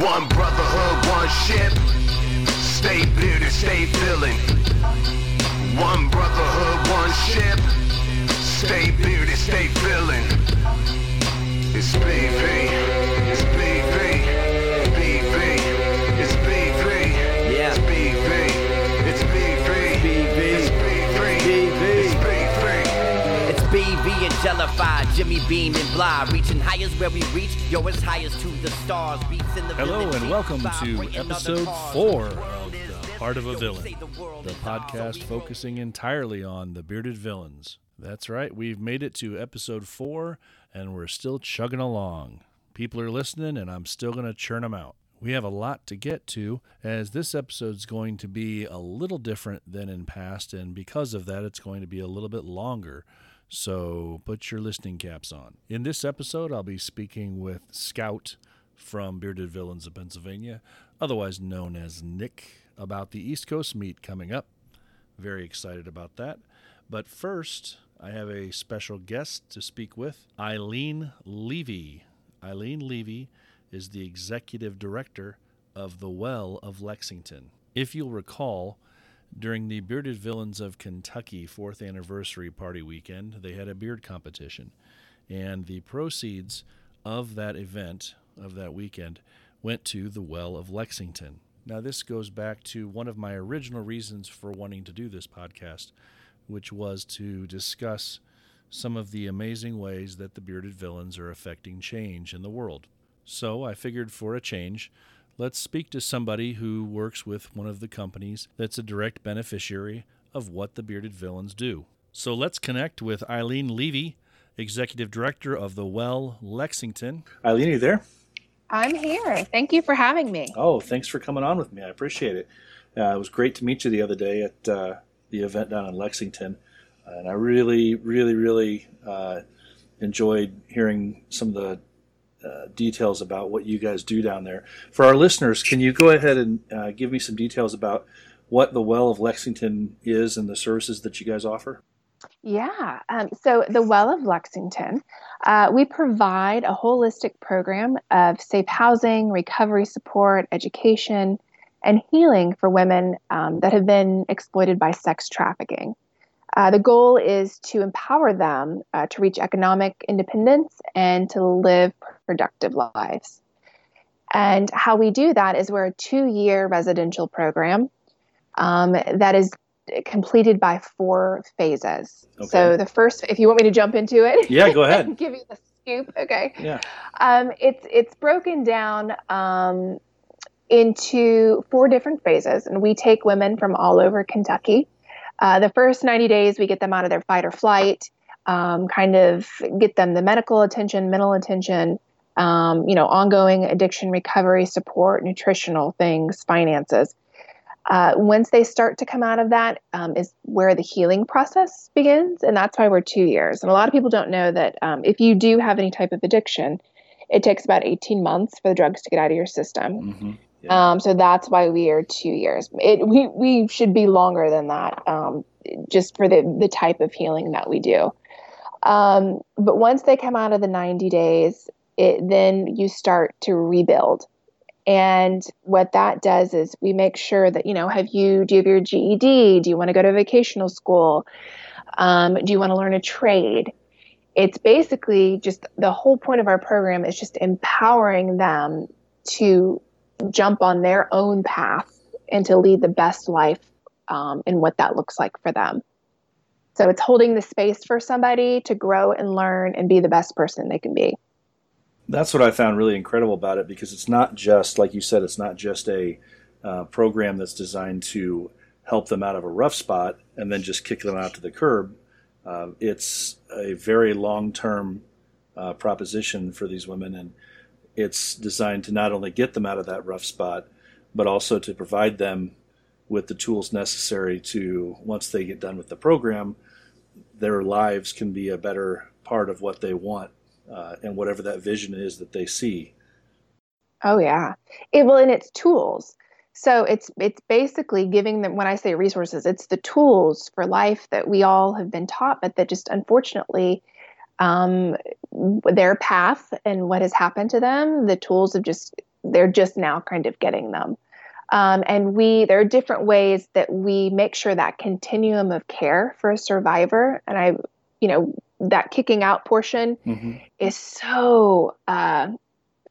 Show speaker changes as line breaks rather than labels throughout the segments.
One brotherhood, one ship. Stay bearded, stay feeling. One brotherhood, one ship. Stay bearded, stay feeling. It's BV. It's
and Jellified, Jimmy Beam and Bly, reaching highest where we reach. Yo, it's highest to the stars. Beats in the
Hello
village,
and welcome to episode four of The. Heart of a Villain,
the world
the
is ours, so
podcast focusing entirely on the bearded villains. That's right, we've made it to episode four and we're still chugging along. People are listening and I'm still going to churn them out. We have a lot to get to as this episode's going to be a little different than in past, and because of that, it's going to be a little bit longer. So put your listening caps on. In this episode, I'll be speaking with Scout from Bearded Villains of Pennsylvania, otherwise known as Nick, about the East Coast meet coming up. Very excited about that. But first, I have a special guest to speak with Eileen Levy. Eileen Levy is the executive director of the Well of Lexington. If you'll recall, during the Bearded Villains of Kentucky fourth anniversary party weekend, they had a beard competition. And the proceeds of that event, of that weekend, went to the Well of Lexington. Now, this goes back to one of my original reasons for wanting to do this podcast, which was to discuss some of the amazing ways that the bearded villains are affecting change in the world. So I figured for a change, let's speak to somebody who works with one of the companies that's a direct beneficiary of what the bearded villains do. So let's connect with Eileen Levy, Executive Director of the Well Lexington. Eileen, are you there?
I'm here. Thank you for having me.
Oh, thanks for coming on with me. I appreciate it. Uh, it was great to meet you the other day at uh, the event down in Lexington, and I really, really, really uh, enjoyed hearing some of the uh, details about what you guys do down there. For our listeners, can you go ahead and uh, give me some details about what the Well of Lexington is and the services that you guys offer?
Yeah. Um, so, the Well of Lexington, uh, we provide a holistic program of safe housing, recovery support, education, and healing for women um, that have been exploited by sex trafficking. Uh, the goal is to empower them uh, to reach economic independence and to live productive lives. And how we do that is we're a two year residential program um, that is completed by four phases.
Okay.
So the first, if you want me to jump into it,
Yeah, go ahead.
give you the scoop. Okay.
Yeah.
Um, it's it's broken down um, into four different phases, and we take women from all over Kentucky. Uh, the first 90 days, we get them out of their fight or flight, um, kind of get them the medical attention, mental attention, um, you know, ongoing addiction recovery support, nutritional things, finances. Uh, once they start to come out of that, um, is where the healing process begins, and that's why we're two years. And a lot of people don't know that um, if you do have any type of addiction, it takes about 18 months for the drugs to get out of your system.
Hmm
Um, so that's why we are two years. It, we we should be longer than that, um, just for the the type of healing that we do. Um, but once they come out of the 90 days, it then you start to rebuild. And what that does is we make sure that you know have you do you have your GED? Do you want to go to vocational school? Um, do you want to learn a trade? It's basically just the whole point of our program is just empowering them to jump on their own path and to lead the best life um, and what that looks like for them. So it's holding the space for somebody to grow and learn and be the best person they can be.
That's what I found really incredible about it because it's not just, like you said, it's not just a uh, program that's designed to help them out of a rough spot and then just kick them out to the curb. Uh, it's a very long term uh, proposition for these women, and it's designed to not only get them out of that rough spot, but also to provide them with the tools necessary to, once they get done with the program, their lives can be a better part of what they want uh, and whatever that vision is that they see.
Oh yeah. It well and it's tools. So it's it's basically giving them when I say resources, it's the tools for life that we all have been taught, but that just unfortunately um, their path and what has happened to them, the tools of just they're just now kind of getting them. Um, and we there are different ways that we make sure that continuum of care for a survivor and i you know that kicking out portion
Mm-hmm.
is so uh,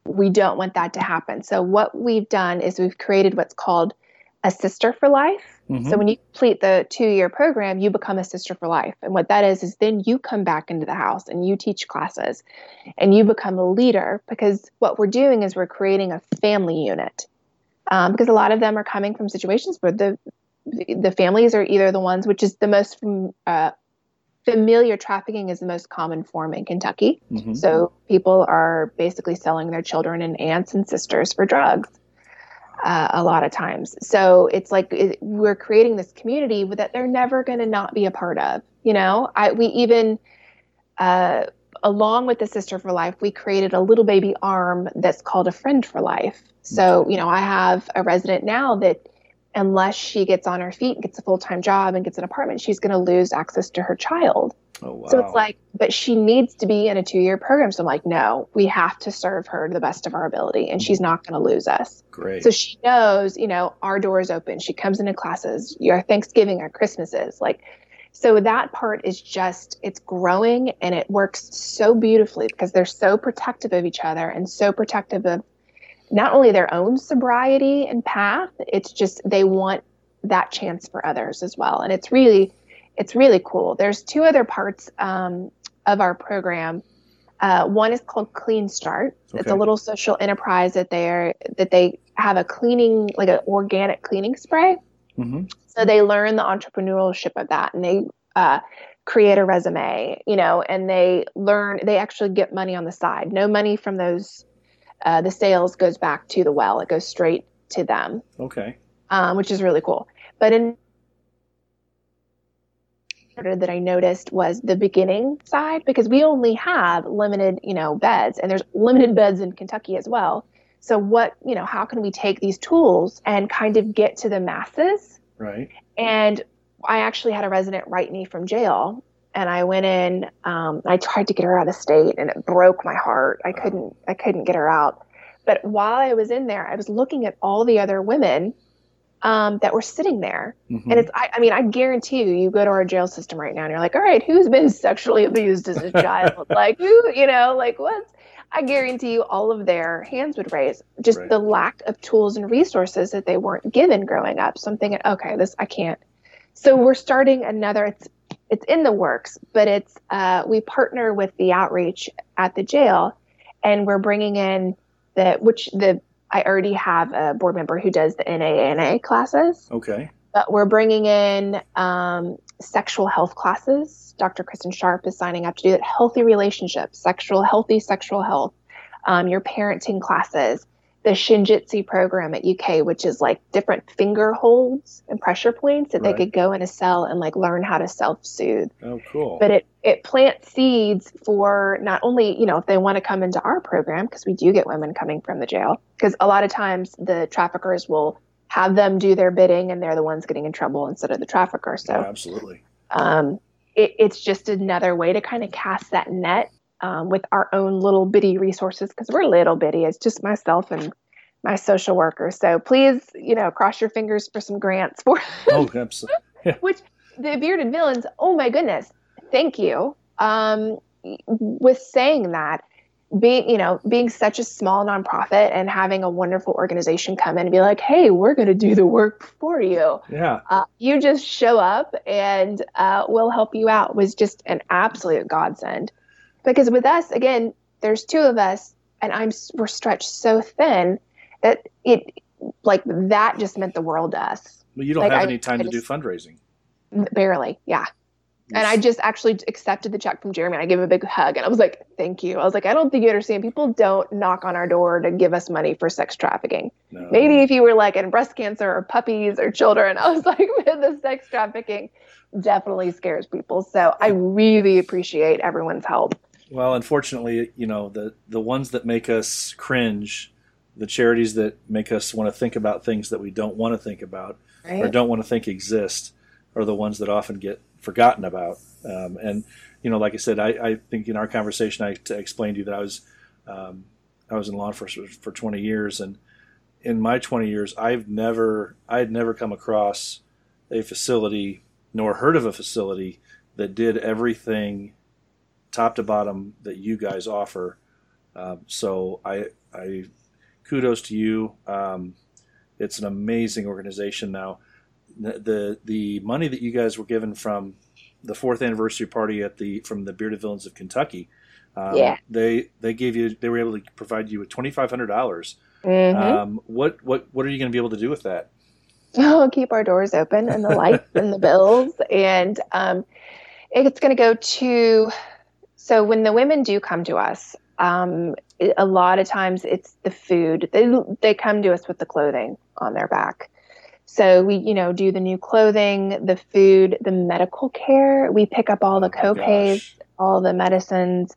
we don't want that to happen so what we've done is we've created what's called a sister for life
Mm-hmm.
so when you complete the two year program you become a sister for life and what that is is then you come back into the house and you teach classes and you become a leader because what we're doing is we're creating a family unit um, because a lot of them are coming from situations where the the families are either the ones which is the most uh, familial trafficking is the most common form in Kentucky.
Mhm.
So people are basically selling their children and aunts and sisters for drugs. Uh, a lot of times, so it's like it, we're creating this community that they're never going to not be a part of. You know, I we even uh, along with the Sister for Life, we created a little baby arm that's called a Friend for Life. So, you know, I have a resident now that unless she gets on her feet and gets a full time job and gets an apartment, she's going to lose access to her child.
Oh wow.
So it's like, but she needs to be in a two year program. So I'm like, no, we have to serve her to the best of our ability and she's not going to lose us.
great.
So she knows, you know, our door is open. She comes into classes, your Thanksgiving, our Christmases. Like, so that part is just, it's growing and it works so beautifully because they're so protective of each other and so protective of not only their own sobriety and path, it's just they want that chance for others as well. And it's really, it's really cool. There's two other parts um, of our program. Uh, one is called Clean Start. It's a little social enterprise that they're that they have a cleaning like an organic cleaning spray.
hmm
So they learn the entrepreneurship of that, and they uh, create a resume, you know, and they learn. They actually get money on the side. No money from those. Uh, the sales goes back to the well. It goes straight to them,
Okay.
um, which is really cool. But in that I noticed was the beginning side because we only have limited, you know, beds and there's limited beds in Kentucky as well. So what, you know, how can we take these tools and kind of get to the masses?
Right.
And I actually had a resident write me from jail and I went in, um, I tried to get her out of state and it broke my heart. I couldn't, I couldn't get her out. But while I was in there, I was looking at all the other women um, that were sitting there.
Mhm.
And it's, I, I mean, I guarantee you, you go to our jail system right now and you're like, all right, who's been sexually abused as a child? like, who, you know, like what's, I guarantee you all of their hands would raise. Just
Right.
the lack of tools and resources that they weren't given growing up. So I'm thinking, okay, this, I can't. So we're starting another, it's, it's in the works, but it's, uh, we partner with the outreach at the jail and we're bringing in the, which the, I already have a board member who does the NANA classes
Okay.
but we're bringing in um, sexual health classes. Dr. Kristen Sharp is signing up to do it. Healthy relationships, sexual, healthy sexual health, um, your parenting classes, the Shinjitsu program at UK, which is like different finger holds and pressure points that
Right.
they could go in a cell and like learn how to self-soothe
Oh, cool.
but it it plants seeds for not only you know if they want to come into our program because we do get women coming from the jail because a lot of times the traffickers will have them do their bidding and they're the ones getting in trouble instead of the trafficker so
Yeah, absolutely.
um, it, it's just another way to kind of cast that net um, with our own little bitty resources because we're little bitty it's just myself and my social worker so please you know cross your fingers for some grants for
Oh, absolutely.
which the bearded villains oh my goodness thank you um with saying that being you know being such a small nonprofit and having a wonderful organization come in and be like hey we're going to do the work for you
Yeah.
uh, you just show up and uh, we'll help you out was just an absolute godsend because with us again there's two of us and i'm we're stretched so thin that it like that just meant the world to us
But you don't
Like,
have
I-
any time
I
to do fundraising.
barely yeah and I just actually accepted the check from Jeremy and I gave him a big hug and I was like, thank you. I was like, I don't think you understand. People don't knock on our door to give us money for sex trafficking.
No.
Maybe if you were like in breast cancer or puppies or children, I was like, the sex trafficking definitely scares people. So I really appreciate everyone's help.
Well, unfortunately, you know, the the ones that make us cringe, the charities that make us want to think about things that we don't want to think about or don't want to think exist, are the ones that often get forgotten about. Um, and you know, like I said, I, I think in our conversation, I t- explained to you that I was um, I was in law enforcement for 20 years, and in my 20 years, I've never I had never come across a facility nor heard of a facility that did everything top to bottom that you guys offer. Um, so I I kudos to you. Um, it's an amazing organization now. The the money that you guys were given from the fourth anniversary party at the from the Bearded Villains of Kentucky, um,
Yeah.
they they gave you they were able to provide you with twenty five hundred dollars.
Mhm.
Um, what what what are you going to be able to do with that?
Oh, keep our doors open and the lights and the bills. And um, it's going to go to, so when the women do come to us, um, a lot of times it's the food. They, they come to us with the clothing on their back. So we, you know, do the new clothing, the food, the medical care. We pick up all the
Oh
co-pays, all the medicines.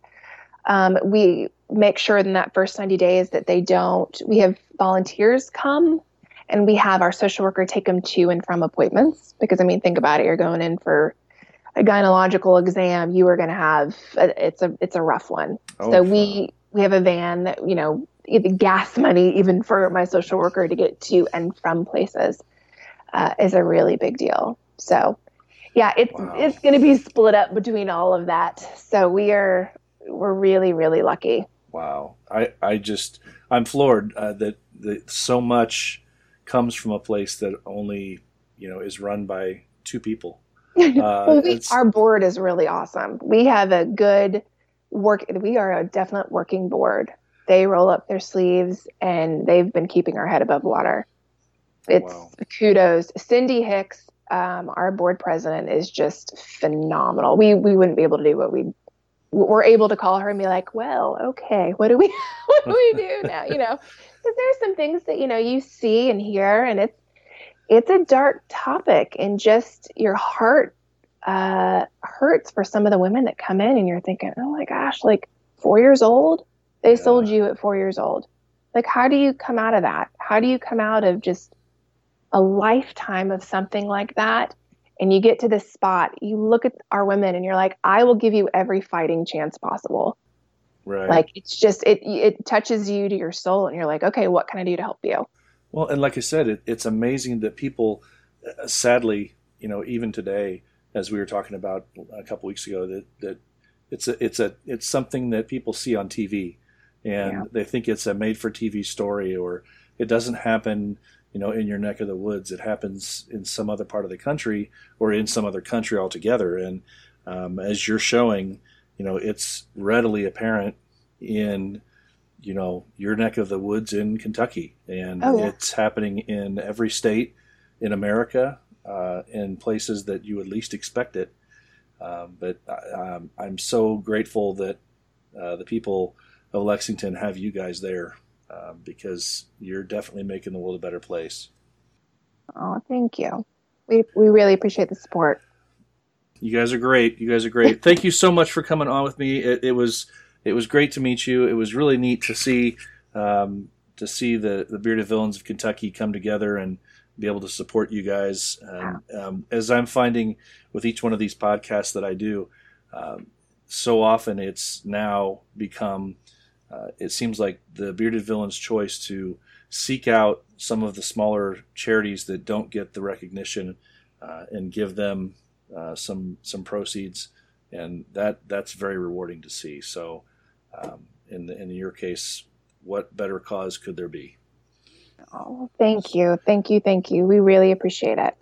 Um, we make sure in that first 90 days that they don't, we have volunteers come and we have our social worker take them to and from appointments because I mean, think about it. You're going in for a gynecological exam. You are going to have, it's a, it's a rough one.
Oh,
so we, we have a van that, you know, the gas money, even for my social worker to get to and from places, uh, is a really big deal. So yeah, it's,
Wow.
it's going to be split up between all of that. So we are, we're really, really lucky.
Wow, I I just I'm floored uh, that that so much comes from a place that only you know is run by two people. Uh,
well, we, our board is really awesome. We have a good work. We are a definite working board. They roll up their sleeves and they've been keeping our head above water. It's
Wow.
kudos. Cindy Hicks, um, our board president, is just phenomenal. We we wouldn't be able to do what we we're able to call her and be like, well, okay, what do we what do we do now? You know, because there's some things that you know you see and hear, and it's it's a dark topic, and just your heart uh, hurts for some of the women that come in, and you're thinking, oh my gosh, like four years old, they
Yeah.
sold you at four years old. Like, how do you come out of that? How do you come out of just a lifetime of something like that? And you get to this spot, you look at our women, and you're like, I will give you every fighting chance possible.
right.
Like, it's just it it touches you to your soul, and you're like, okay, what can I do to help you?
Well, and like I said, it, it's amazing that people, uh, sadly, you know, even today, as we were talking about a couple weeks ago, that that it's a it's a it's something that people see on TV, and
Yeah.
they think it's a made-for-TV story, or it doesn't happen, you know, in your neck of the woods. It happens in some other part of the country, or in some other country altogether. And um, as you're showing, you know, it's readily apparent in you know your neck of the woods in Kentucky, and
Oh, yeah.
it's happening in every state in America, uh, in places that you would least expect it. Um, but I, um, I'm so grateful that uh, the people of Lexington have you guys there um, because you're definitely making the world a better place.
Oh, thank you. We we really appreciate the support.
You guys are great. You guys are great. Thank you so much for coming on with me. It, it was it was great to meet you. It was really neat to see um, to see the the bearded villains of Kentucky come together and be able to support you guys. And, um, as I'm finding with each one of these podcasts that I do, um, so often it's now become. Uh, it seems like the bearded villains' choice to seek out some of the smaller charities that don't get the recognition uh, and give them uh, some some proceeds, and that that's very rewarding to see. So, um, in the, in your case, what better cause could there be?
Oh, thank you, thank you, thank you. We really appreciate it.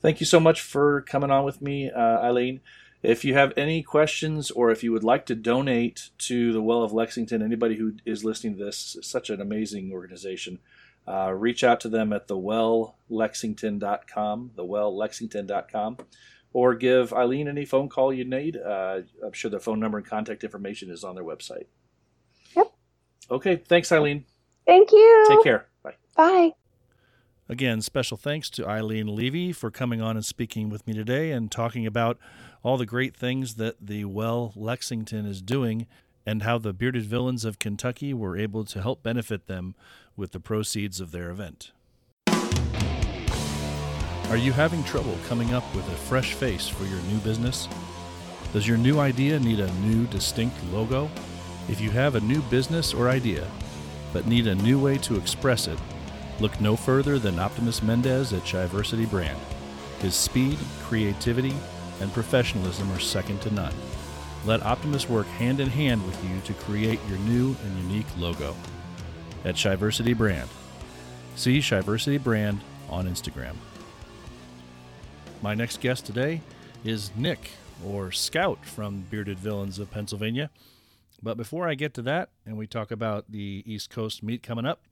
Thank you so much for coming on with me, uh, Eileen. If you have any questions or if you would like to donate to the Well of Lexington, anybody who is listening to this, such an amazing organization, uh, reach out to them at thewelllexington.com, thewelllexington.com, or give Eileen any phone call you need. Uh, I'm sure the phone number and contact information is on their website.
Yep.
Okay. Thanks, Eileen.
Thank you.
Take care. Bye.
Bye.
Again, special thanks to Eileen Levy for coming on and speaking with me today and talking about all the great things that the Well Lexington is doing and how the Bearded Villains of Kentucky were able to help benefit them with the proceeds of their event. Are you having trouble coming up with a fresh face for your new business? Does your new idea need a new distinct logo? If you have a new business or idea, but need a new way to express it, look no further than Optimus Mendez at Chiversity Brand. His speed, creativity, and professionalism are second to none. Let Optimus work hand in hand with you to create your new and unique logo. At Chiversity Brand. See Chiversity Brand on Instagram. My next guest today is Nick, or Scout from Bearded Villains of Pennsylvania. But before I get to that and we talk about the East Coast meet coming up,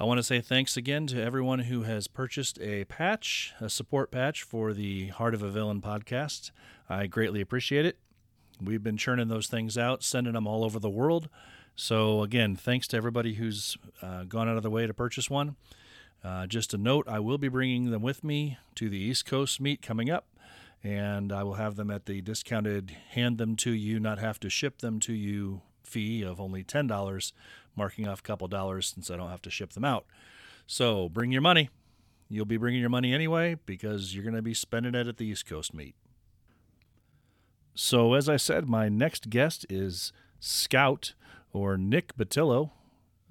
I want to say thanks again to everyone who has purchased a patch, a support patch for the Heart of a Villain podcast. I greatly appreciate it. We've been churning those things out, sending them all over the world. So, again, thanks to everybody who's uh, gone out of their way to purchase one. Uh, just a note I will be bringing them with me to the East Coast meet coming up, and I will have them at the discounted hand them to you, not have to ship them to you fee of only $10, marking off a couple dollars since I don't have to ship them out. So, bring your money. You'll be bringing your money anyway because you're going to be spending it at the East Coast meet. So, as I said, my next guest is Scout or Nick Batillo,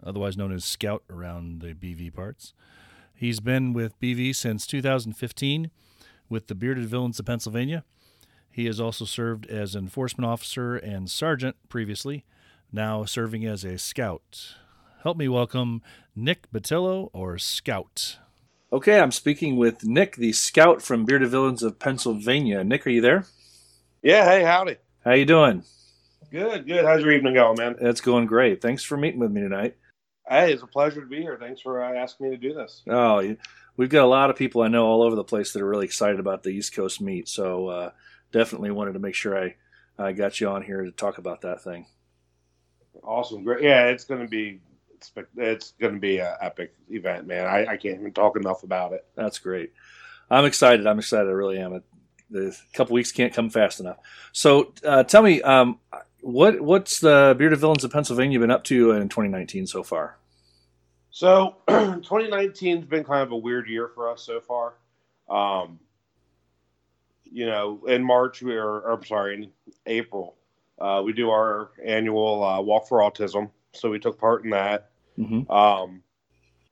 otherwise known as Scout around the BV parts. He's been with BV since 2015 with the Bearded Villains of Pennsylvania. He has also served as enforcement officer and sergeant previously, now serving as a scout. Help me welcome Nick Batillo or Scout. Okay, I'm speaking with Nick, the scout from Bearded Villains of Pennsylvania. Nick, are you there?
Yeah, hey, howdy.
How you doing?
Good, good. How's your evening going, man?
It's going great. Thanks for meeting with me tonight.
Hey, it's a pleasure to be here. Thanks for uh, asking me to do this.
Oh, we've got a lot of people I know all over the place that are really excited about the East Coast meet. So uh, definitely wanted to make sure I, I got you on here to talk about that thing.
Awesome, great. Yeah, it's going to be it's, it's going to be an epic event, man. I, I can't even talk enough about it.
That's great. I'm excited. I'm excited. I really am. It, the couple weeks can't come fast enough. So uh, tell me, um, what what's the Bearded Villains of Pennsylvania been up to in 2019 so far?
So, 2019 has been kind of a weird year for us so far. Um, you know, in March we are, or, I'm sorry, in April, uh, we do our annual uh, Walk for Autism. So we took part in that.
Mm-hmm.
Um,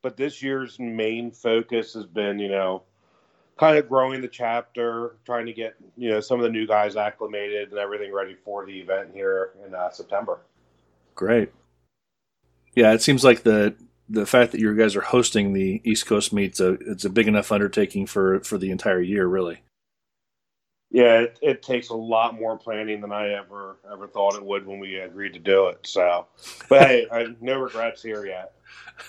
but this year's main focus has been, you know, kind of growing the chapter, trying to get, you know, some of the new guys acclimated and everything ready for the event here in uh, September.
Great. Yeah, it seems like the the fact that you guys are hosting the East Coast meets a it's a big enough undertaking for for the entire year, really.
Yeah, it, it takes a lot more planning than I ever ever thought it would when we agreed to do it. So, but hey, I, no regrets here yet.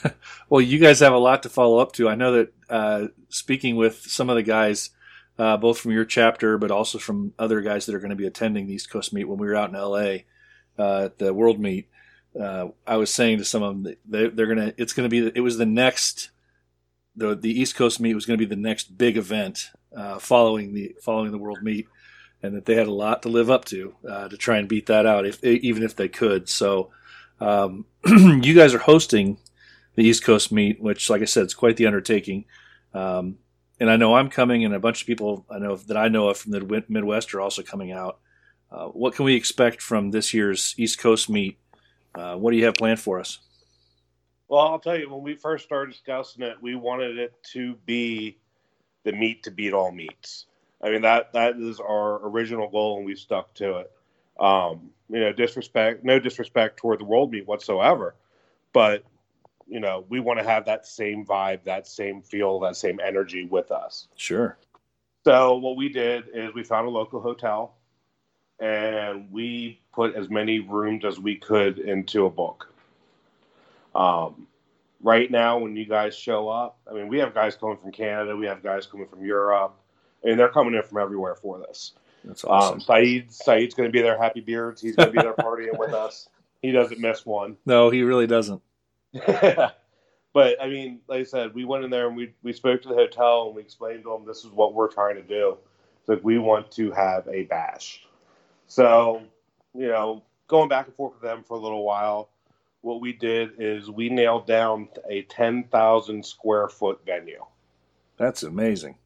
Well, you guys have a lot to follow up to. I know that uh, speaking with some of the guys, uh, both from your chapter, but also from other guys that are going to be attending the East Coast meet when we were out in LA uh, at the World Meet, uh, I was saying to some of them they, they're going to. It's going to be. It was the next. The the East Coast meet was going to be the next big event uh, following the following the World Meet, and that they had a lot to live up to uh, to try and beat that out, if even if they could. So, um, you guys are hosting the East Coast meet, which, like I said, is quite the undertaking. Um, and I know I'm coming, and a bunch of people I know that I know of from the Midwest are also coming out. Uh, what can we expect from this year's East Coast meet? Uh, what do you have planned for us?
Well, I'll tell you, when we first started discussing it, we wanted it to be the meet to beat all meets. I mean that that is our original goal, and we've stuck to it. Um, you know, disrespect, no disrespect toward the world meet whatsoever, but you know, we want to have that same vibe, that same feel, that same energy with us.
Sure.
So what we did is we found a local hotel, and we put as many rooms as we could into a book. Um, right now, when you guys show up, I mean, we have guys coming from Canada, we have guys coming from Europe, and they're coming in from everywhere for this.
That's
Um,
awesome.
Saeed, Saeed's going to be there. Happy Beards. He's going to be there partying with us. He doesn't miss one.
no, he really doesn't.
but I mean, like I said, we went in there and we we spoke to the hotel and we explained to them this is what we're trying to do. It's like we want to have a bash. So, you know, going back and forth with them for a little while, what we did is we nailed down a ten thousand square foot venue.
That's amazing.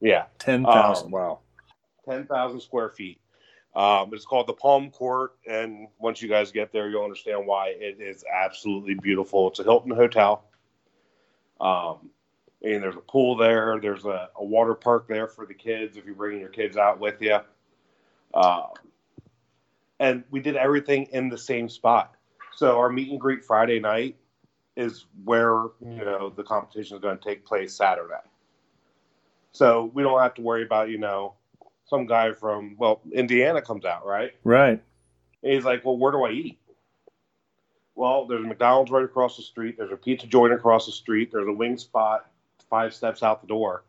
Yeah,
Ten thousand.
Um,
wow.
ten thousand square feet. Um, it's called the Palm Court, and once you guys get there, you'll understand why it is absolutely beautiful. It's a Hilton hotel. Um, and there's a pool there. There's a, a water park there for the kids if you're bringing your kids out with you. Um, and we did everything in the same spot. So our meet and greet Friday night is where you know the competition is going to take place Saturday. So we don't have to worry about you know some guy from well Indiana comes out right.
Right.
And he's like, well, where do I eat? Well, there's a McDonald's right across the street. There's a pizza joint across the street. There's a wing spot five steps out the door.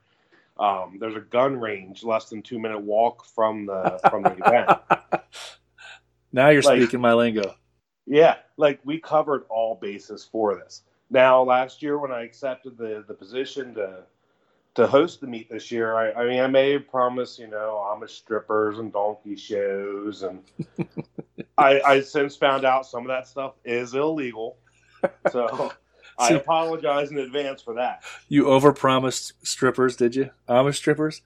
Um, there's a gun range less than two minute walk from the from the event.
Now you're
Like-
speaking my lingo.
Yeah, like we covered all bases for this. Now, last year when I accepted the the position to to host the meet this year, I, I mean, I made promise, you know, Amish strippers and donkey shows, and I I since found out some of that stuff is illegal. So I apologize in advance for that.
You overpromised strippers, did you? Amish strippers?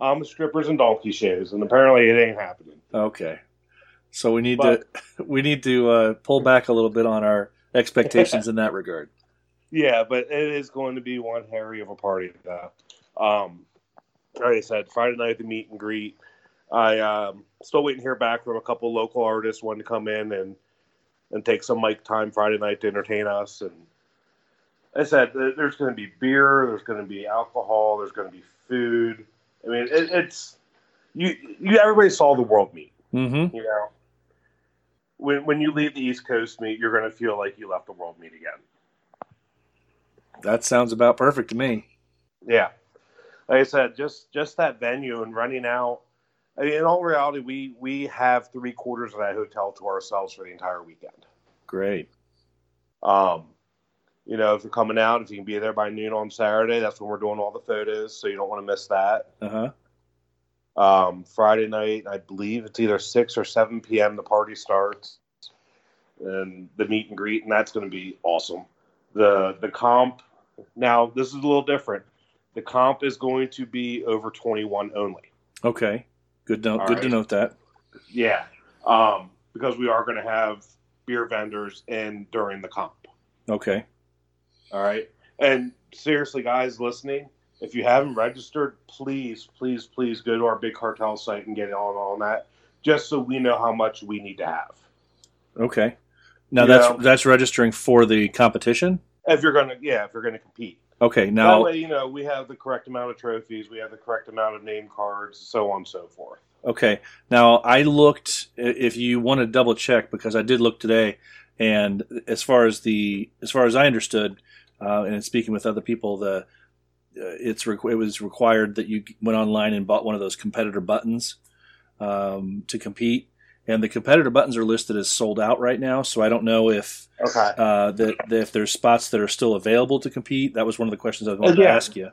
Amish strippers and donkey shows, and apparently it ain't happening.
Okay. So we need
But-
to we need to uh, pull back a little bit on our expectations in that regard.
Yeah, but it is going to be one hairy of a party though. Um, like I said, Friday night the meet and greet. I um, still waiting to hear back from a couple local artists wanting to come in and and take some mic time Friday night to entertain us. And like I said there's going to be beer, there's going to be alcohol, there's going to be food. I mean, it, it's you. You everybody saw the world meet.
Mm-hmm.
You know, when when you leave the East Coast meet, you're going to feel like you left the world meet again.
That sounds about perfect to me.
Yeah, like I said, just just that venue and running out. I mean, in all reality, we we have three quarters of that hotel to ourselves for the entire weekend.
Great.
Um, you know, if you're coming out, if you can be there by noon on Saturday, that's when we're doing all the photos, so you don't want to miss that.
Uh huh.
Um, Friday night, I believe it's either six or seven p.m. The party starts, and the meet and greet, and that's going to be awesome. the The comp now this is a little different. The comp is going to be over twenty one only.
Okay. Good. Note.
All
good to note that.
Yeah, um, because we are going to have beer vendors in during the comp.
Okay.
All right. And seriously, guys listening, if you haven't registered, please, please, please go to our big cartel site and get on on that, just so we know how much we need to have.
Okay. Now
You
that's
know-
that's registering for the competition.
If you're gonna, yeah, if you're gonna compete.
Okay.
that
Now.
way, you know, we have the correct amount of trophies, we have the correct amount of name cards, so on and so forth.
Okay. Now I looked. If you want to double check, because I did look today, and as far as the as far as I understood, uh, and speaking with other people, the uh, it's requ- it was required that you went online and bought one of those competitor buttons um, to compete, and the competitor buttons are listed as sold out right now. So I don't know if
Okay.
uh, that, if there's spots that are still available to compete. That was one of the questions I wanted
Yeah.
to ask you.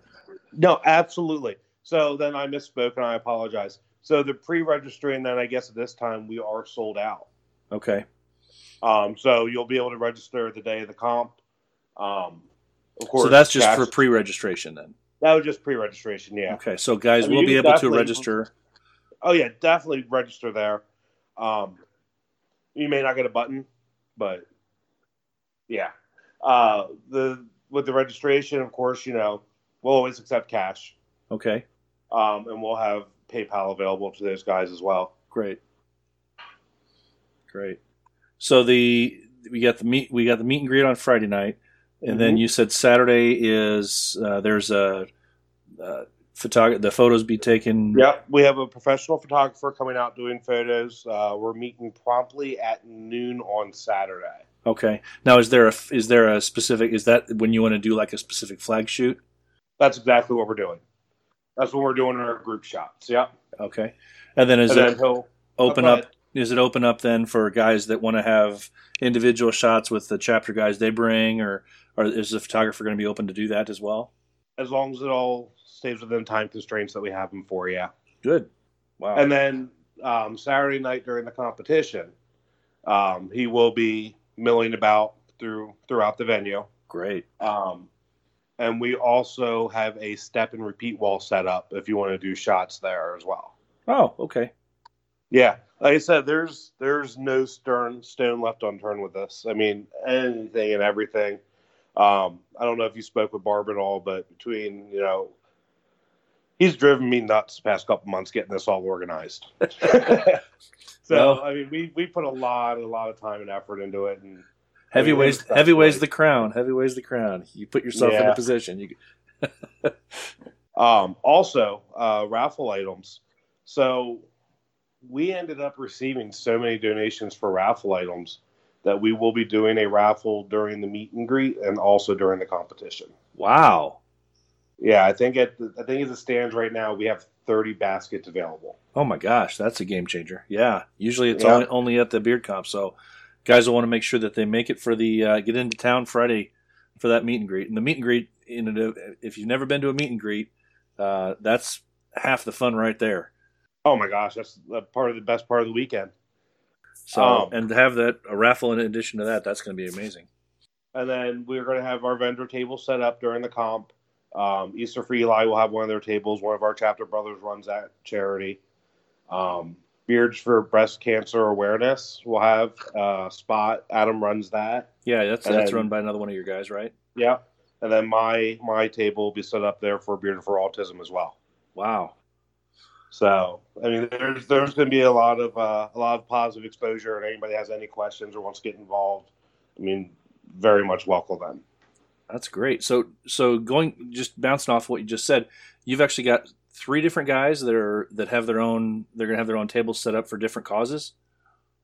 No, absolutely. So then I misspoke and I apologize. So the pre-registering, then I guess at this time we are sold out.
Okay.
Um, so you'll be able to register the day of the comp. Um, of course,
So that's just for pre-registration then.
that was just pre-registration. Yeah.
Okay. So guys
I mean,
will be able to register.
Oh yeah, definitely register there. Um, you may not get a button, but yeah. Uh, the with the registration, of course, you know we'll always accept cash,
Okay.
um, and we'll have PayPal available to those guys as well.
Great. Great. So the we got the meet we got the meet and greet on Friday night, and then
Mhm.
you said Saturday is uh, there's a uh, photog- the photos be taken.
Yep, we have a professional photographer coming out doing photos. Uh, we're meeting promptly at noon on Saturday.
Okay. Now is there a is there a specific is that when you want to do like a specific flag shoot?
That's exactly what we're doing. That's what we're doing in our group shots. Yep.
Okay. And then is
and
it
then
open up? Is it open up then for guys that want to have individual shots with the chapter guys they bring, or or is the photographer going to be open to do that as well?
As long as it all stays within time constraints that we have them for. Yeah.
Good. Wow.
And then um, Saturday night during the competition, um, he will be milling about through throughout the venue.
Great.
Um, and we also have a step and repeat wall set up if you want to do shots there as well.
Oh, okay.
Yeah, like I said, there's there's no stern stone left unturned with this. I mean, anything and everything. Um, I don't know if you spoke with Barb at all, but between you know, he's driven me nuts the past couple months getting this all organized. so
Well-
I mean, we we put a lot a lot of time and effort into it, and
Heavy weighs heavy weighs the crown. Heavy weighs the crown. You put yourself in a position. You
Um, also, uh, raffle items. So we ended up receiving so many donations for raffle items that we will be doing a raffle during the meet and greet and also during the competition.
wow.
Yeah, I think at I think as it stands right now, we have 30 baskets available.
Oh my gosh, that's a game changer. Yeah. Usually it's
Yeah.
only, only at the beard comp. So guys will want to make sure that they make it for the uh, get into town Friday for that meet and greet. And the meet and greet, you know, if you've never been to a meet and greet, uh, that's half the fun right there.
Oh my gosh, that's part of the best part of the weekend.
So
Um,
and to have that a raffle in addition to that, that's going to be amazing.
And then we're going to have our vendor table set up during the comp. Um, Easter for Eli will have one of their tables. One of our chapter brothers runs that charity. Um, Beards for Breast Cancer Awareness will have a spot. Adam runs that.
Yeah, that's
And
that's
then-
run by another one of your guys, right?
Yeah. And then my my table will be set up there for Bearded for Autism as well.
Wow.
So I mean, there's there's going to be a lot of uh, a lot of positive exposure, and anybody has any questions or wants to get involved, I mean, very much welcome them.
That's great. So so going just bouncing off what you just said, you've actually got three different guys that are that have their own they're gonna have their own tables set up for different causes.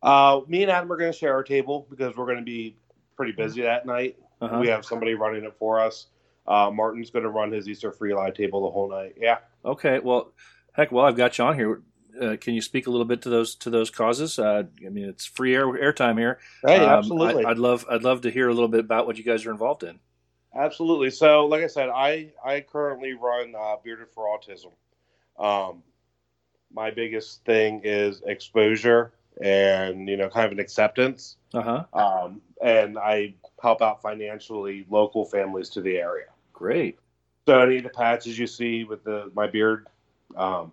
Uh, me and Adam are going to share our table because we're going to be pretty busy that night.
Uh-huh.
We have somebody running it for us. Uh, Martin's going to run his Easter for Eli table the whole night. Yeah.
Okay. Well, heck, well I've got you on here. Uh, can you speak a little bit to those to those causes? Uh, I mean, it's free air airtime here.
Hey,
Um,
absolutely.
I, I'd love I'd love to hear a little bit about what you guys are involved in.
Absolutely. So, like I said, I I currently run uh, Bearded for Autism. Um, my biggest thing is exposure and you know kind of an acceptance.
Uh huh.
Um, and I help out financially local families to the area.
Great.
So any of the patches you see with the my beard, um,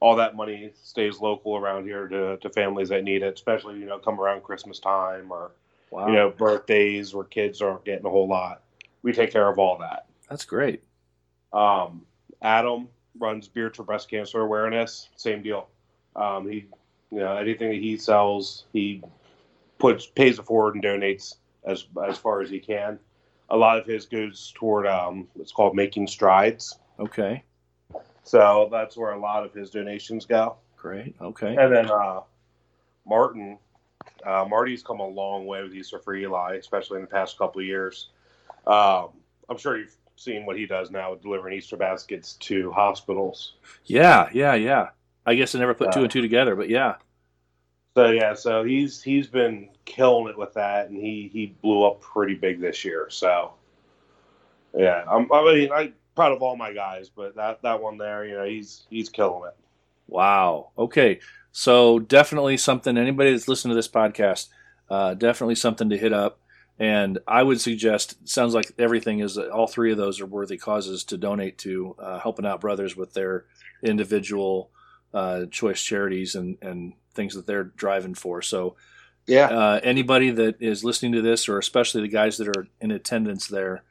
all that money stays local around here to, to families that need it, especially you know come around Christmas time or
Wow.
you know birthdays where kids aren't getting a whole lot. We take care of all that.
That's great.
Um, Adam runs Beard for Breast Cancer Awareness. Same deal. Um, he, you know, anything that he sells, he puts pays it forward and donates as as far as he can. A lot of his goes toward um, it's called Making Strides.
Okay.
So that's where a lot of his donations go.
Great. Okay.
And then uh, Martin, uh, Marty's come a long way with Easter for Eli, especially in the past couple of years. Um, I'm sure you've seen what he does now with delivering Easter baskets to hospitals.
Yeah. Yeah. Yeah. I guess I never put two
Uh,
and two together, but yeah.
So yeah, so he's he's been killing it with that, and he he blew up pretty big this year. So yeah, I'm, I mean I'm proud of all my guys, but that that one there, you know, he's he's killing it.
Wow. Okay. So definitely something. Anybody that's listening to this podcast, uh, definitely something to hit up. And I would suggest. Sounds like everything is. All three of those are worthy causes to donate to, uh, helping out brothers with their individual uh, choice charities and and things that they're driving for. So
Yeah,
uh, anybody that is listening to this, or especially the guys that are in attendance there,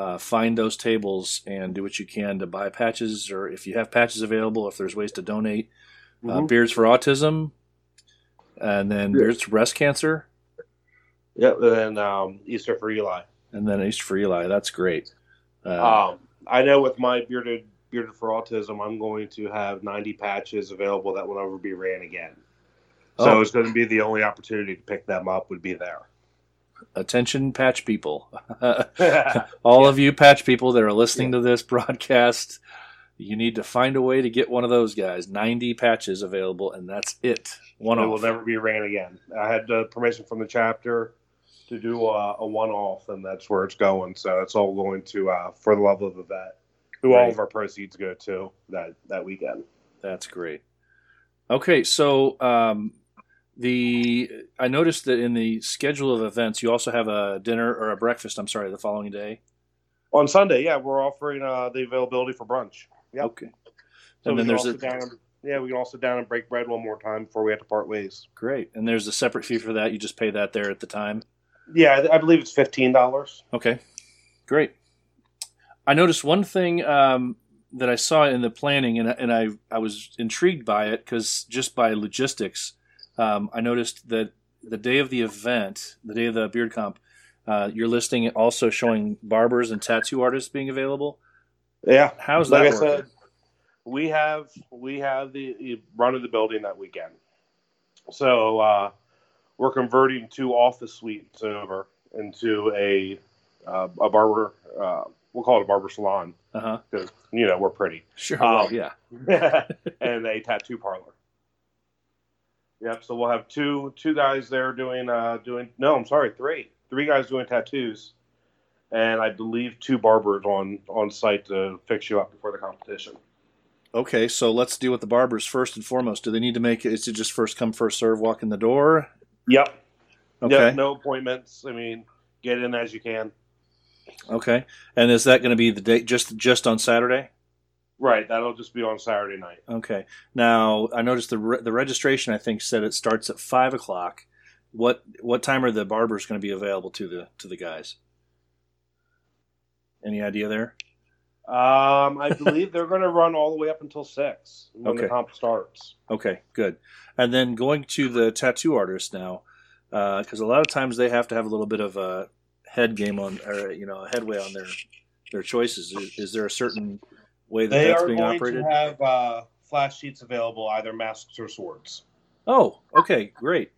uh, find those tables and do what you can to buy patches, or if you have patches available, if there's ways to donate. Uh,
Mhm.
Beards for Autism, and then
Yeah.
Beards for Breast Cancer,
yeah. And then um, Easter for Eli.
and then East for Eli. That's great. Uh,
Um, I know with my bearded bearded for autism, I'm going to have 90 patches available that will never be ran again. So
Oh.
it's going to be the only opportunity to pick them up would be there.
Attention, patch people. All of you patch people that are listening to this broadcast, you need to find a way to get one of those guys. 90 patches available, and that's it. One
it
off.
will never be ran again. I had uh, permission from the chapter to do a, a one-off, and that's where it's going. So it's all going to uh, for the love of the vet, who all
Right.
of our proceeds go to that that weekend.
That's great. Okay, so um, the I noticed that in the schedule of events, you also have a dinner or a breakfast. I'm sorry, the following day.
On Sunday, yeah, we're offering uh, the availability for brunch. Yep.
Okay.
So
And then there's a
down yeah, we can all sit down and break bread one more time before we have to part ways.
Great. And there's a separate fee for that. You just pay that there at the time.
Yeah, I I believe it's fifteen dollars.
Okay, great. I noticed one thing um, that I saw in the planning, and, and I, I was intrigued by it because just by logistics, um, I noticed that the day of the event, the day of the beard comp, uh, you're listing also showing barbers and tattoo artists being available.
Yeah,
How's
like
that
I said, we have we have the, run of the building that weekend. So uh, we're converting two office suites over into a uh, a barber. Uh, we'll call it a barber salon because you know we're pretty,
Sure.
Um,
well, yeah.
and a tattoo parlor. Yep. So we'll have two two guys there doing uh doing no, I'm sorry, three three guys doing tattoos, and I believe two barbers on on site to fix you up before the competition.
Okay, so let's deal with the barbers first and foremost. Do they need to make it? Is it just first come first serve? Walk in the door.
Yep.
Okay.
Yep, no appointments. I mean, get in as you can.
Okay. And is that going to be the date just just on Saturday?
Right. That'll just be on Saturday night.
Okay. Now I noticed the re- the registration I think said it starts at five o'clock. What what time are the barbers going to be available to the to the guys? Any idea there?
Um, I believe they're going to run all the way up until six when
Okay.
the comp starts.
Okay, good. And then going to the tattoo artist now, because a lot of times they have to have a little bit of a head game on, or you know, a headway on their their choices. Is, is there a certain way that
They
that's
are
being
going
operated?
to have uh, flash sheets available, either masks or swords.
Oh, okay, great.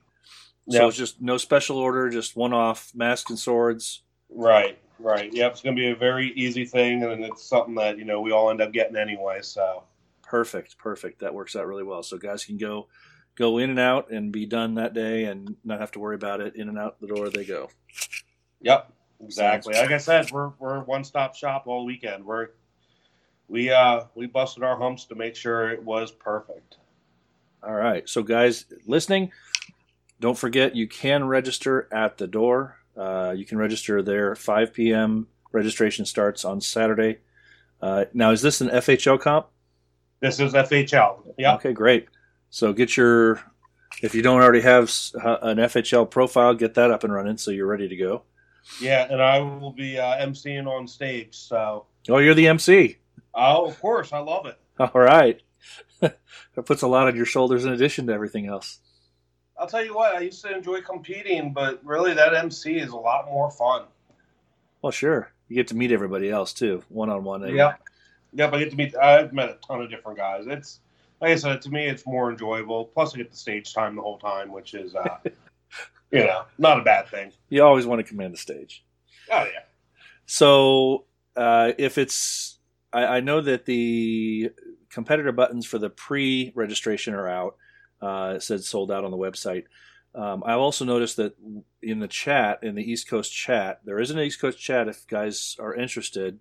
So it's just no special order, just one off mask and swords.
Right, right. Yep, it's going to be a very easy thing, and it's something that you know we all end up getting anyway. So
Perfect, perfect. That works out really well. So guys can go go in and out and be done that day and not have to worry about it. In and out the door they go.
Yep, exactly. Like I said, we're we're one stop shop all weekend. We're we uh we busted our humps to make sure it was perfect.
All right. So, guys listening, don't forget you can register at the door. Uh, you can register there 5 p.m. Registration starts on Saturday. Uh, now, is this an FHL comp?
This is FHL. Yeah.
Okay, great. So, get your, if you don't already have uh, an FHL profile, get that up and running so you're ready to go.
Yeah, and I will be uh, emceeing on stage. So
Oh, you're the MC.
Oh, of course, I love it.
All right. that puts a lot on your shoulders in addition to everything else.
I'll tell you what, I used to enjoy competing, but really that MC is a lot more fun.
Well, sure. You get to meet everybody else too, one on one.
Yeah. Yep, I get to meet. I've met a ton of different guys. It's like I said to me, it's more enjoyable. Plus, I get the stage time the whole time, which is, uh, you know, not a bad thing.
You always want to command the stage.
Oh yeah.
So uh, if it's, I, I know that the competitor buttons for the pre-registration are out. Uh, it said sold out on the website. Um, I've also noticed that in the chat, in the East Coast chat, there is an East Coast chat. If guys are interested,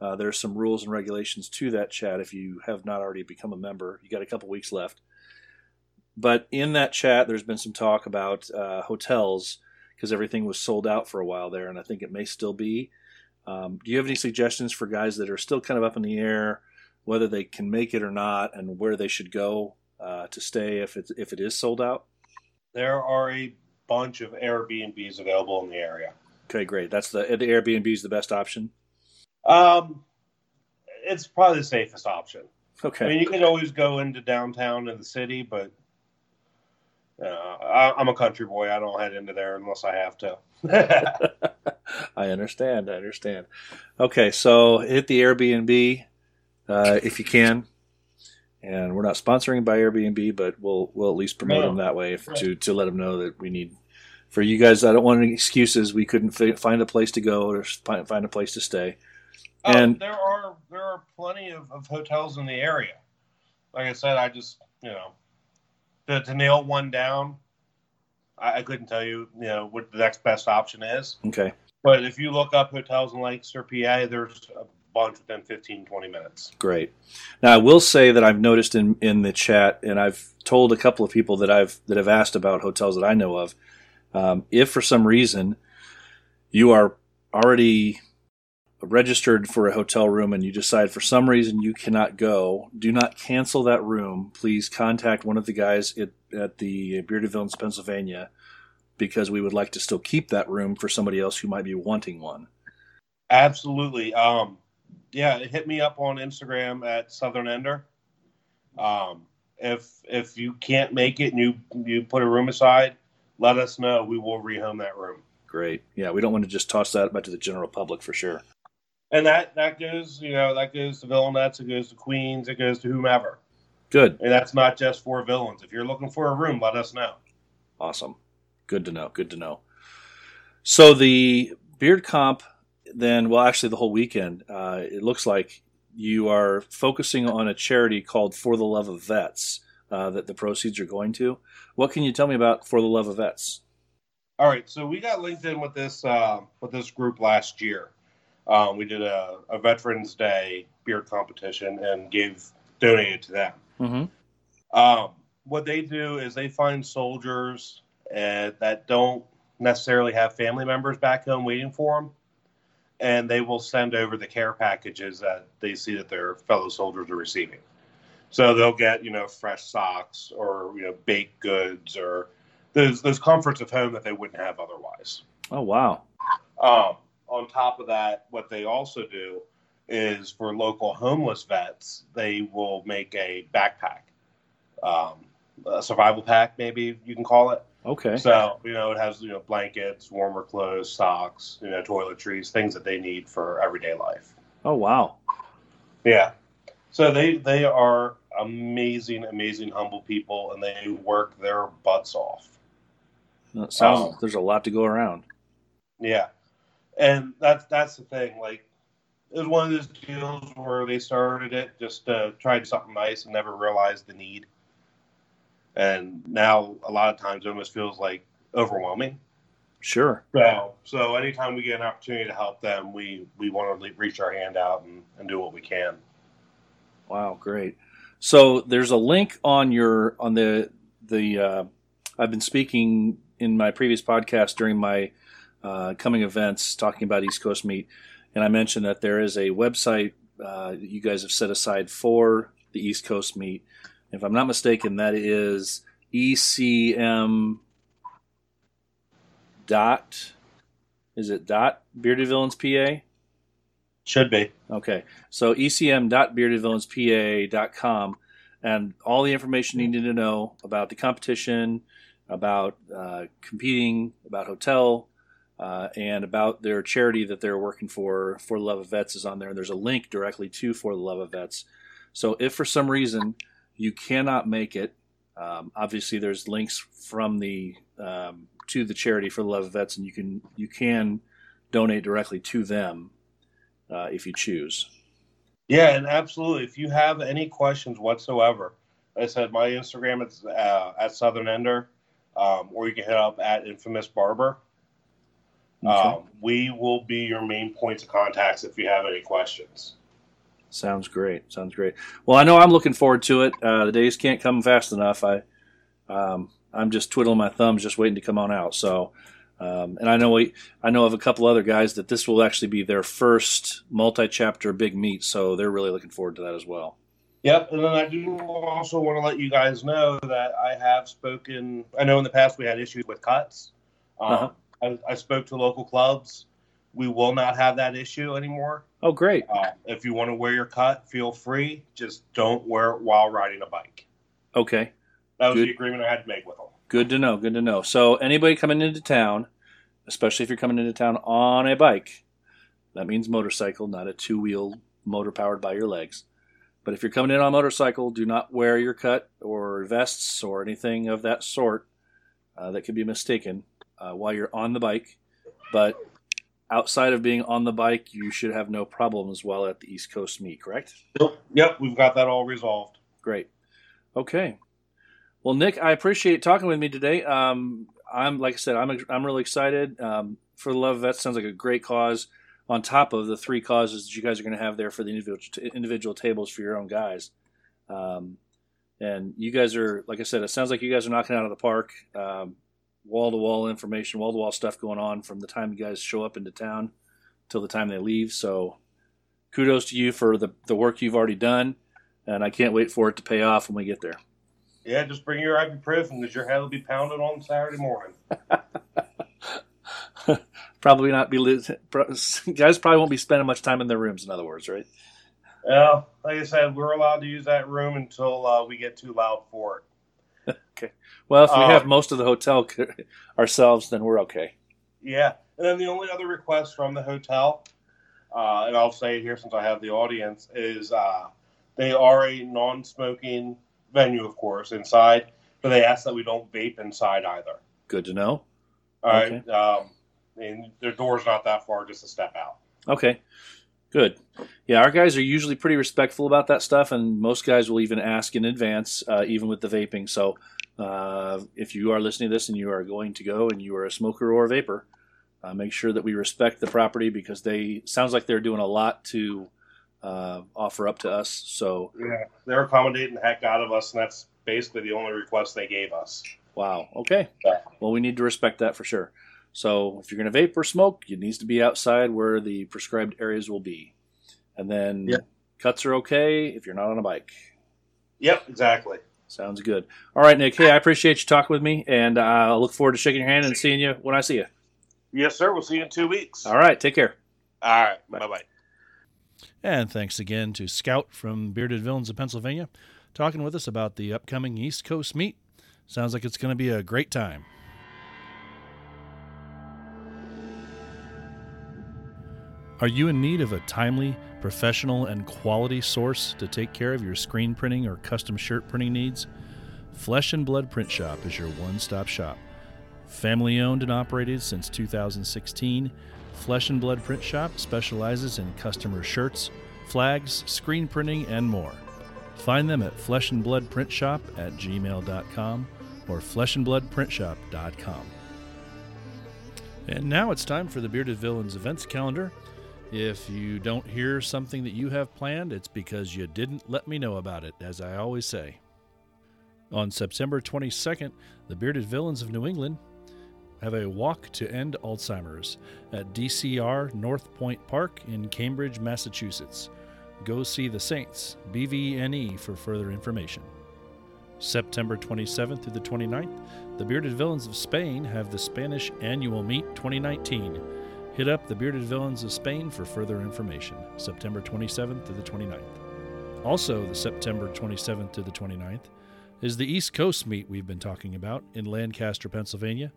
uh, are some rules and regulations to that chat. If you have not already become a member, you got a couple weeks left. But in that chat, there's been some talk about uh, hotels because everything was sold out for a while there, and I think it may still be. Um, do you have any suggestions for guys that are still kind of up in the air, whether they can make it or not, and where they should go uh, to stay if it if it is sold out?
There are a bunch of Airbnbs available in the area.
Okay, great. That's the the Airbnb is the best option.
Um, it's probably the safest option.
Okay.
I mean, you can always go into downtown in the city, but uh, I, I'm a country boy. I don't head into there unless I have to.
I understand. I understand. Okay, so hit the Airbnb uh, if you can. And we're not sponsoring by Airbnb, but we'll we'll at least promote
No.
them that way if, to to let them know that we need. For you guys, I don't want any excuses. We couldn't fi- find a place to go or find find a place to stay.
Oh,
And-
there are there are plenty of, of hotels in the area. Like I said, I just you know to, to nail one down, I, I couldn't tell you you know what the next best option is.
Okay.
But if you look up hotels in Lancaster, PA, there's a bunch within 15, 20 minutes.
Great. Now I will say that I've noticed in, in the chat, and I've told a couple of people that I've that have asked about hotels that I know of. Um, if for some reason you are already registered for a hotel room and you decide for some reason you cannot go, do not cancel that room. Please contact one of the guys at, at the Bearded Villains, Pennsylvania, because we would like to still keep that room for somebody else who might be wanting one.
Absolutely. Um, yeah, hit me up on Instagram at Southern Ender. Um, if if you can't make it and you you put a room aside, let us know. We will rehome that room.
Great. Yeah, we don't want to just toss that back to the general public for sure.
And that that goes, you know, that goes to Villainettes, it goes to Queens, it goes to whomever.
Good.
And that's not just for villains. If you're looking for a room, let us know.
Awesome. Good to know. Good to know. So the beard comp, then, well, actually, the whole weekend, uh, it looks like you are focusing on a charity called For the Love of Vets uh, that the proceeds are going to. What can you tell me about For the Love of Vets?
All right, so we got linked in with this uh, with this group last year. Um, we did a, a Veterans Day beard competition and gave donated to them.
Mm-hmm.
Um, what they do is they find soldiers uh, that don't necessarily have family members back home waiting for them, and they will send over the care packages that they see that their fellow soldiers are receiving. So they'll get you know fresh socks or you know baked goods or those those comforts of home that they wouldn't have otherwise.
Oh, wow.
Um, on top of that, what they also do is for local homeless vets, they will make a backpack, um, a survival pack, maybe you can call it.
Okay.
So you know, it has you know blankets, warmer clothes, socks, you know, toiletries, things that they need for everyday life.
Oh, wow.
Yeah. So they they are amazing, amazing, humble people, and they work their butts off.
That sounds,
Oh.
there's a lot to go around.
Yeah, and that's that's the thing. Like, it was one of those deals where they started it just to try something nice and never realized the need. And now, a lot of times, it almost feels like overwhelming.
Sure.
So, so anytime we get an opportunity to help them, we we want to reach our hand out and, and do what we can.
Wow, great. So there's a link on your on the the uh, I've been speaking in my previous podcast during my uh, coming events talking about East Coast Meet, and I mentioned that there is a website uh, that you guys have set aside for the East Coast Meet. If I'm not mistaken, that is ECM dot is it dot Bearded Villains PA?
Should be.
Okay, so ecm.beardedvillainspa.com and all the information you need to know about the competition, about uh, competing, about hotel, uh, and about their charity that they're working for, For the Love of Vets, is on there. And there's a link directly to For the Love of Vets. So if for some reason you cannot make it, um, obviously there's links from the um, to the charity For the Love of Vets, and you can you can donate directly to them uh, if you choose.
Yeah, and absolutely. If you have any questions whatsoever, like I said my Instagram is uh, at Southern Ender, um, or you can hit up at Infamous Barber.
Okay.
Um, we will be your main points of contacts if you have any questions.
Sounds great. Sounds great. Well, I know I'm looking forward to it. Uh, the days can't come fast enough. I, um, I'm just twiddling my thumbs, just waiting to come on out. So, um, and I know we, I know of a couple other guys that this will actually be their first multi-chapter big meet, so they're really looking forward to that as well.
Yep, and then I do also want to let you guys know that I have spoken. I know in the past we had issues with cuts. Um,
Uh-huh.
I, I spoke to local clubs. We will not have that issue anymore.
Oh, great.
Uh, if you want to wear your cut, feel free. Just don't wear it while riding a bike.
Okay.
That was
Good.
the agreement I had to make with them.
Good to know. Good to know. So anybody coming into town, especially if you're coming into town on a bike, that means motorcycle, not a two-wheel motor powered by your legs. But if you're coming in on a motorcycle, do not wear your cut or vests or anything of that sort uh, that could be mistaken uh, while you're on the bike. But outside of being on the bike, you should have no problems while at the East Coast meet. Correct?
Yep, yep, we've got that all resolved.
Great. Okay. Well, Nick, I appreciate talking with me today. Um, I'm like I said, I'm I'm really excited. Um, for the love of vets sounds like a great cause. On top of the three causes that you guys are going to have there for the individual individual tables for your own guys, um, and you guys are like I said, it sounds like you guys are knocking out of the park. Wall to wall information, wall to wall stuff going on from the time you guys show up into town
till the time they leave. So kudos to you for the, the work you've already done. And I can't wait for it to pay off when we get there.
Yeah, just bring your ibuprofen because your head will be pounded on Saturday morning.
Probably not be, guys probably won't be spending much time in their rooms, in other words, right?
Well, like I said, we're allowed to use that room until uh, we get too loud for it.
Well, if we
Uh,
have most of the hotel ourselves, then we're okay.
Yeah, and then the only other request from the hotel, uh, and I'll say it here since I have the audience, is uh, they are a non-smoking venue, of course, inside, but they ask that we don't vape inside either.
Good to know.
All right, um, and their door's not that far, just a step out.
Okay, good. Yeah, our guys are usually pretty respectful about that stuff, and most guys will even ask in advance, uh, even with the vaping. So, uh, if you are listening to this and you are going to go and you are a smoker or a vapor, uh, make sure that we respect the property because they sounds like they're doing a lot to uh, offer up to us. So,
Yeah, they're accommodating the heck out of us, and that's basically the only request they gave us.
wow. Okay.
Yeah.
Well, we need to respect that for sure. So, if you're going to vape or smoke, it needs to be outside where the prescribed areas will be. And then
Yeah.
cuts are okay if you're not on a bike.
Yep, exactly.
Sounds good. All right, Nick. Hey, I appreciate you talking with me, and uh, I look forward to shaking your hand and seeing you when I see you.
Yes, sir. We'll see you in two weeks.
All right. Take care.
All right. Bye bye.
And thanks again to Scout from Bearded Villains of Pennsylvania, talking with us about the upcoming East Coast meet. Sounds like it's going to be a great time. Are you in need of a timely, professional, and quality source to take care of your screen printing or custom shirt printing needs? Flesh and Blood Print Shop is your one stop shop. Family owned and operated since 2016, Flesh and Blood Print Shop specializes in customer shirts, flags, screen printing, and more. Find them at fleshandbloodprintshop at gmail.com or fleshandbloodprintshop.com. And now it's time for the Bearded Villains events calendar. If you don't hear something that you have planned, it's because you didn't let me know about it, as I always say. On September 22nd, the Bearded Villains of New England have a walk to end Alzheimer's at DCR North Point Park in Cambridge, Massachusetts. Go see the Saints, BVNE, for further information. September 27th through the 29th, the Bearded Villains of Spain have the Spanish Annual Meet 2019. Hit up the Bearded Villains of Spain for further information. September 27th to the 29th. Also, the September 27th to the 29th is the East Coast Meet we've been talking about in Lancaster, Pennsylvania,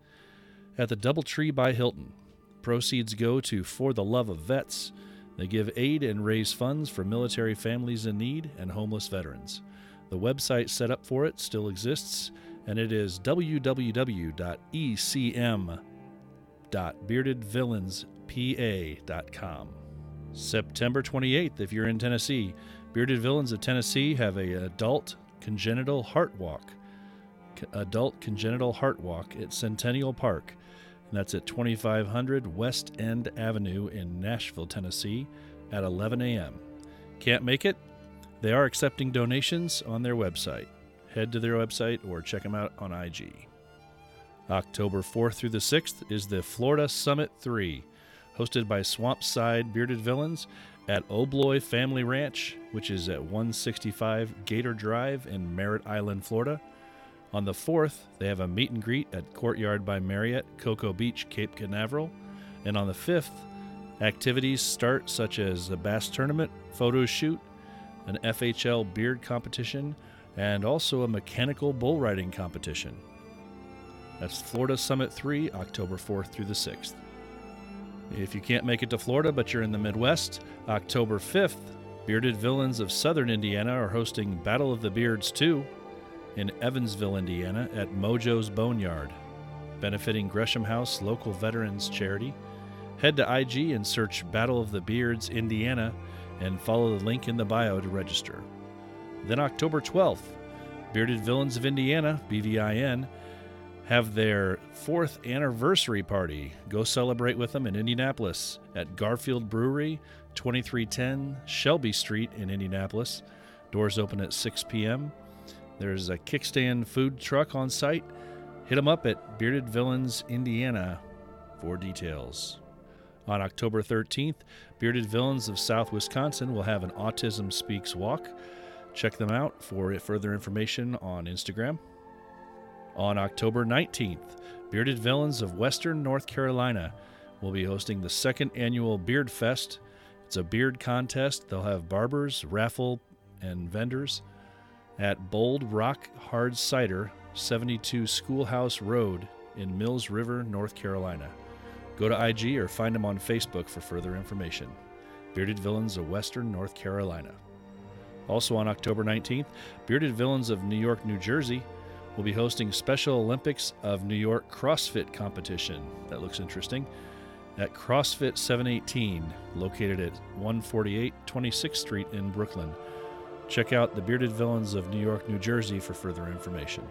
at the Doubletree by Hilton. Proceeds go to For the Love of Vets. They give aid and raise funds for military families in need and homeless veterans. The website set up for it still exists, and it is www.ecm.beardedvillainspa.com. September 28th, if you're in Tennessee, Bearded Villains of Tennessee have a adult congenital heart walk. Adult congenital heart walk at Centennial Park. And that's at 2500 West End Avenue in Nashville, Tennessee at 11 a.m. Can't make it? They are accepting donations on their website. Head to their website or check them out on IG. October 4th through the 6th is the Florida Summit 3, hosted by Swampside Bearded Villains at Obloy Family Ranch, which is at 165 Gator Drive in Merritt Island, Florida. On the 4th, they have a meet and greet at Courtyard by Marriott, Cocoa Beach, Cape Canaveral. And on the 5th, activities start such as the bass tournament, photo shoot, an FHL beard competition, and also a mechanical bull riding competition. That's Florida Summit 3, October 4th through the 6th. If you can't make it to Florida but you're in the Midwest, October 5th, Bearded Villains of Southern Indiana are hosting Battle of the Beards 2 in Evansville, Indiana at Mojo's Boneyard, benefiting Gresham House Local Veterans Charity. Head to IG and search Battle of the Beards Indiana and follow the link in the bio to register. Then October 12th, Bearded Villains of Indiana, BVIN, have their fourth anniversary party. Go celebrate with them in Indianapolis at Garfield Brewery, 2310 Shelby Street in Indianapolis. Doors open at 6 p.m. There's a kickstand food truck on site. Hit them up at Bearded Villains Indiana for details. On October 13th, Bearded Villains of South Wisconsin will have an Autism Speaks walk. Check them out for further information on Instagram. On October 19th, Bearded Villains of Western North Carolina will be hosting the second annual Beard Fest. It's a beard contest. They'll have barbers, raffle, and vendors at Bold Rock Hard Cider, 72 Schoolhouse Road in Mills River, North Carolina. Go to IG or find them on Facebook for further information. Bearded Villains of Western North Carolina. Also on October 19th, Bearded Villains of New York, New Jersey will be hosting Special Olympics of New York CrossFit competition. That looks interesting. At CrossFit 718, located at 148 26th Street in Brooklyn. Check out the Bearded Villains of New York, New Jersey for further information.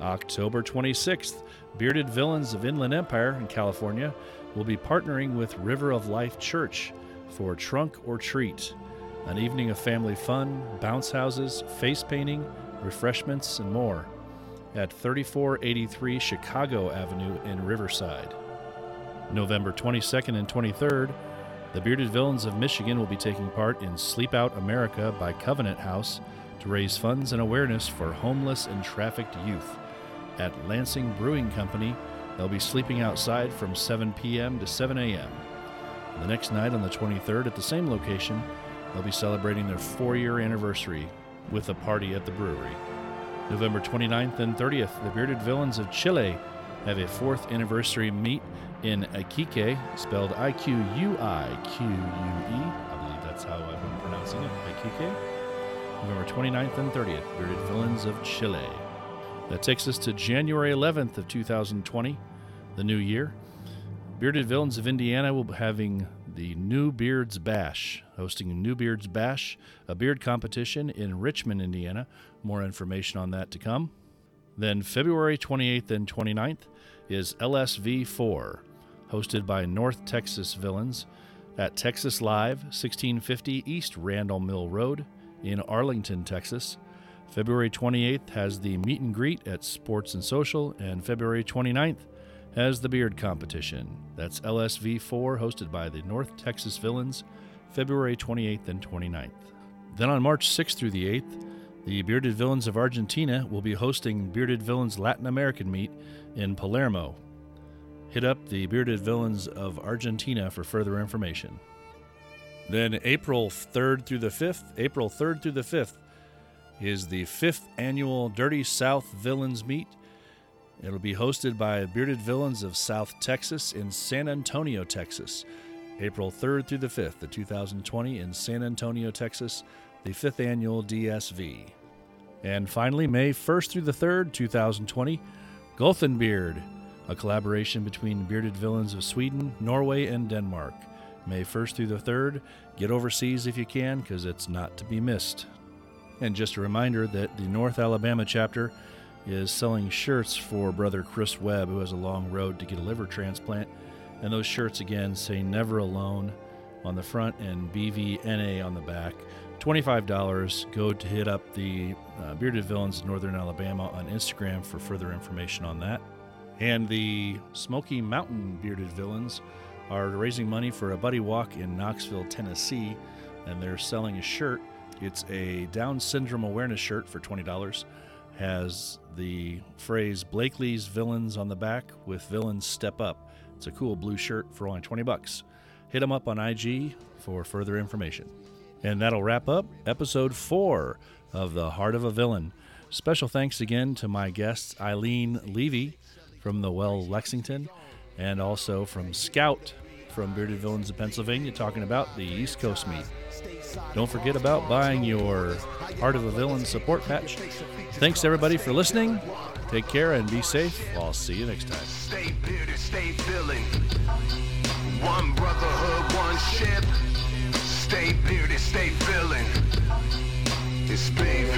October 26th, Bearded Villains of Inland Empire in California will be partnering with River of Life Church for Trunk or Treat, an evening of family fun, bounce houses, face painting, refreshments, and more at 3483 Chicago Avenue in Riverside. November 22nd and 23rd, the Bearded Villains of Michigan will be taking part in Sleep Out America by Covenant House to raise funds and awareness for homeless and trafficked youth. At Lansing Brewing Company, they'll be sleeping outside from 7 p.m. to 7 a.m. The next night, on the 23rd, at the same location, they'll be celebrating their four year anniversary with a party at the brewery. November 29th and 30th, the Bearded Villains of Chile have a fourth anniversary meet in Iquique, spelled I Q U I Q U E. I believe that's how I've been pronouncing it, Iquique. November 29th and 30th, Bearded Villains of Chile. That takes us to January 11th of 2020, the new year. Bearded Villains of Indiana will be having the New Beards Bash, hosting New Beards Bash, a beard competition in Richmond, Indiana. More information on that to come. Then February 28th and 29th is LSV4, hosted by North Texas Villains at Texas Live, 1650 East Randall Mill Road in Arlington, Texas. February 28th has the meet and greet at Sports and Social, and February 29th has the beard competition. That's LSV4, hosted by the North Texas Villains, February 28th and 29th. Then on March 6th through the 8th, the Bearded Villains of Argentina will be hosting Bearded Villains Latin American Meet in Palermo. Hit up the Bearded Villains of Argentina for further information. Then April 3rd through the 5th, April 3rd through the 5th is the 5th annual Dirty South Villains Meet. It'll be hosted by Bearded Villains of South Texas in San Antonio, Texas. April 3rd through the 5th, the 2020 in San Antonio, Texas, the 5th annual DSV. And finally, May 1st through the 3rd, 2020, Gothenbeard, a collaboration between Bearded Villains of Sweden, Norway, and Denmark. May 1st through the 3rd. Get overseas if you can, because it's not to be missed. And just a reminder that the North Alabama chapter is selling shirts for brother Chris Webb, who has a long road to get a liver transplant. And those shirts again say Never Alone on the front and BVNA on the back. $25. Go to hit up the uh, Bearded Villains of Northern Alabama on Instagram for further information on that. And the Smoky Mountain Bearded Villains are raising money for a buddy walk in Knoxville, Tennessee, and they're selling a shirt. It's a Down syndrome awareness shirt for $20. Has the phrase Blakely's Villains on the back with Villains Step Up. It's a cool blue shirt for only 20 bucks. Hit them up on IG for further information. And that'll wrap up episode four of The Heart of a Villain. Special thanks again to my guests, Eileen Levy from the Well Lexington, and also from Scout from Bearded Villains of Pennsylvania, talking about the East Coast meet. Don't forget about buying your Heart of a Villain support patch. Thanks everybody for listening. Take care and be safe. I'll see you next time.
Stay bearded, stay villain. One brotherhood, one ship. Stay bearded, stay. It's.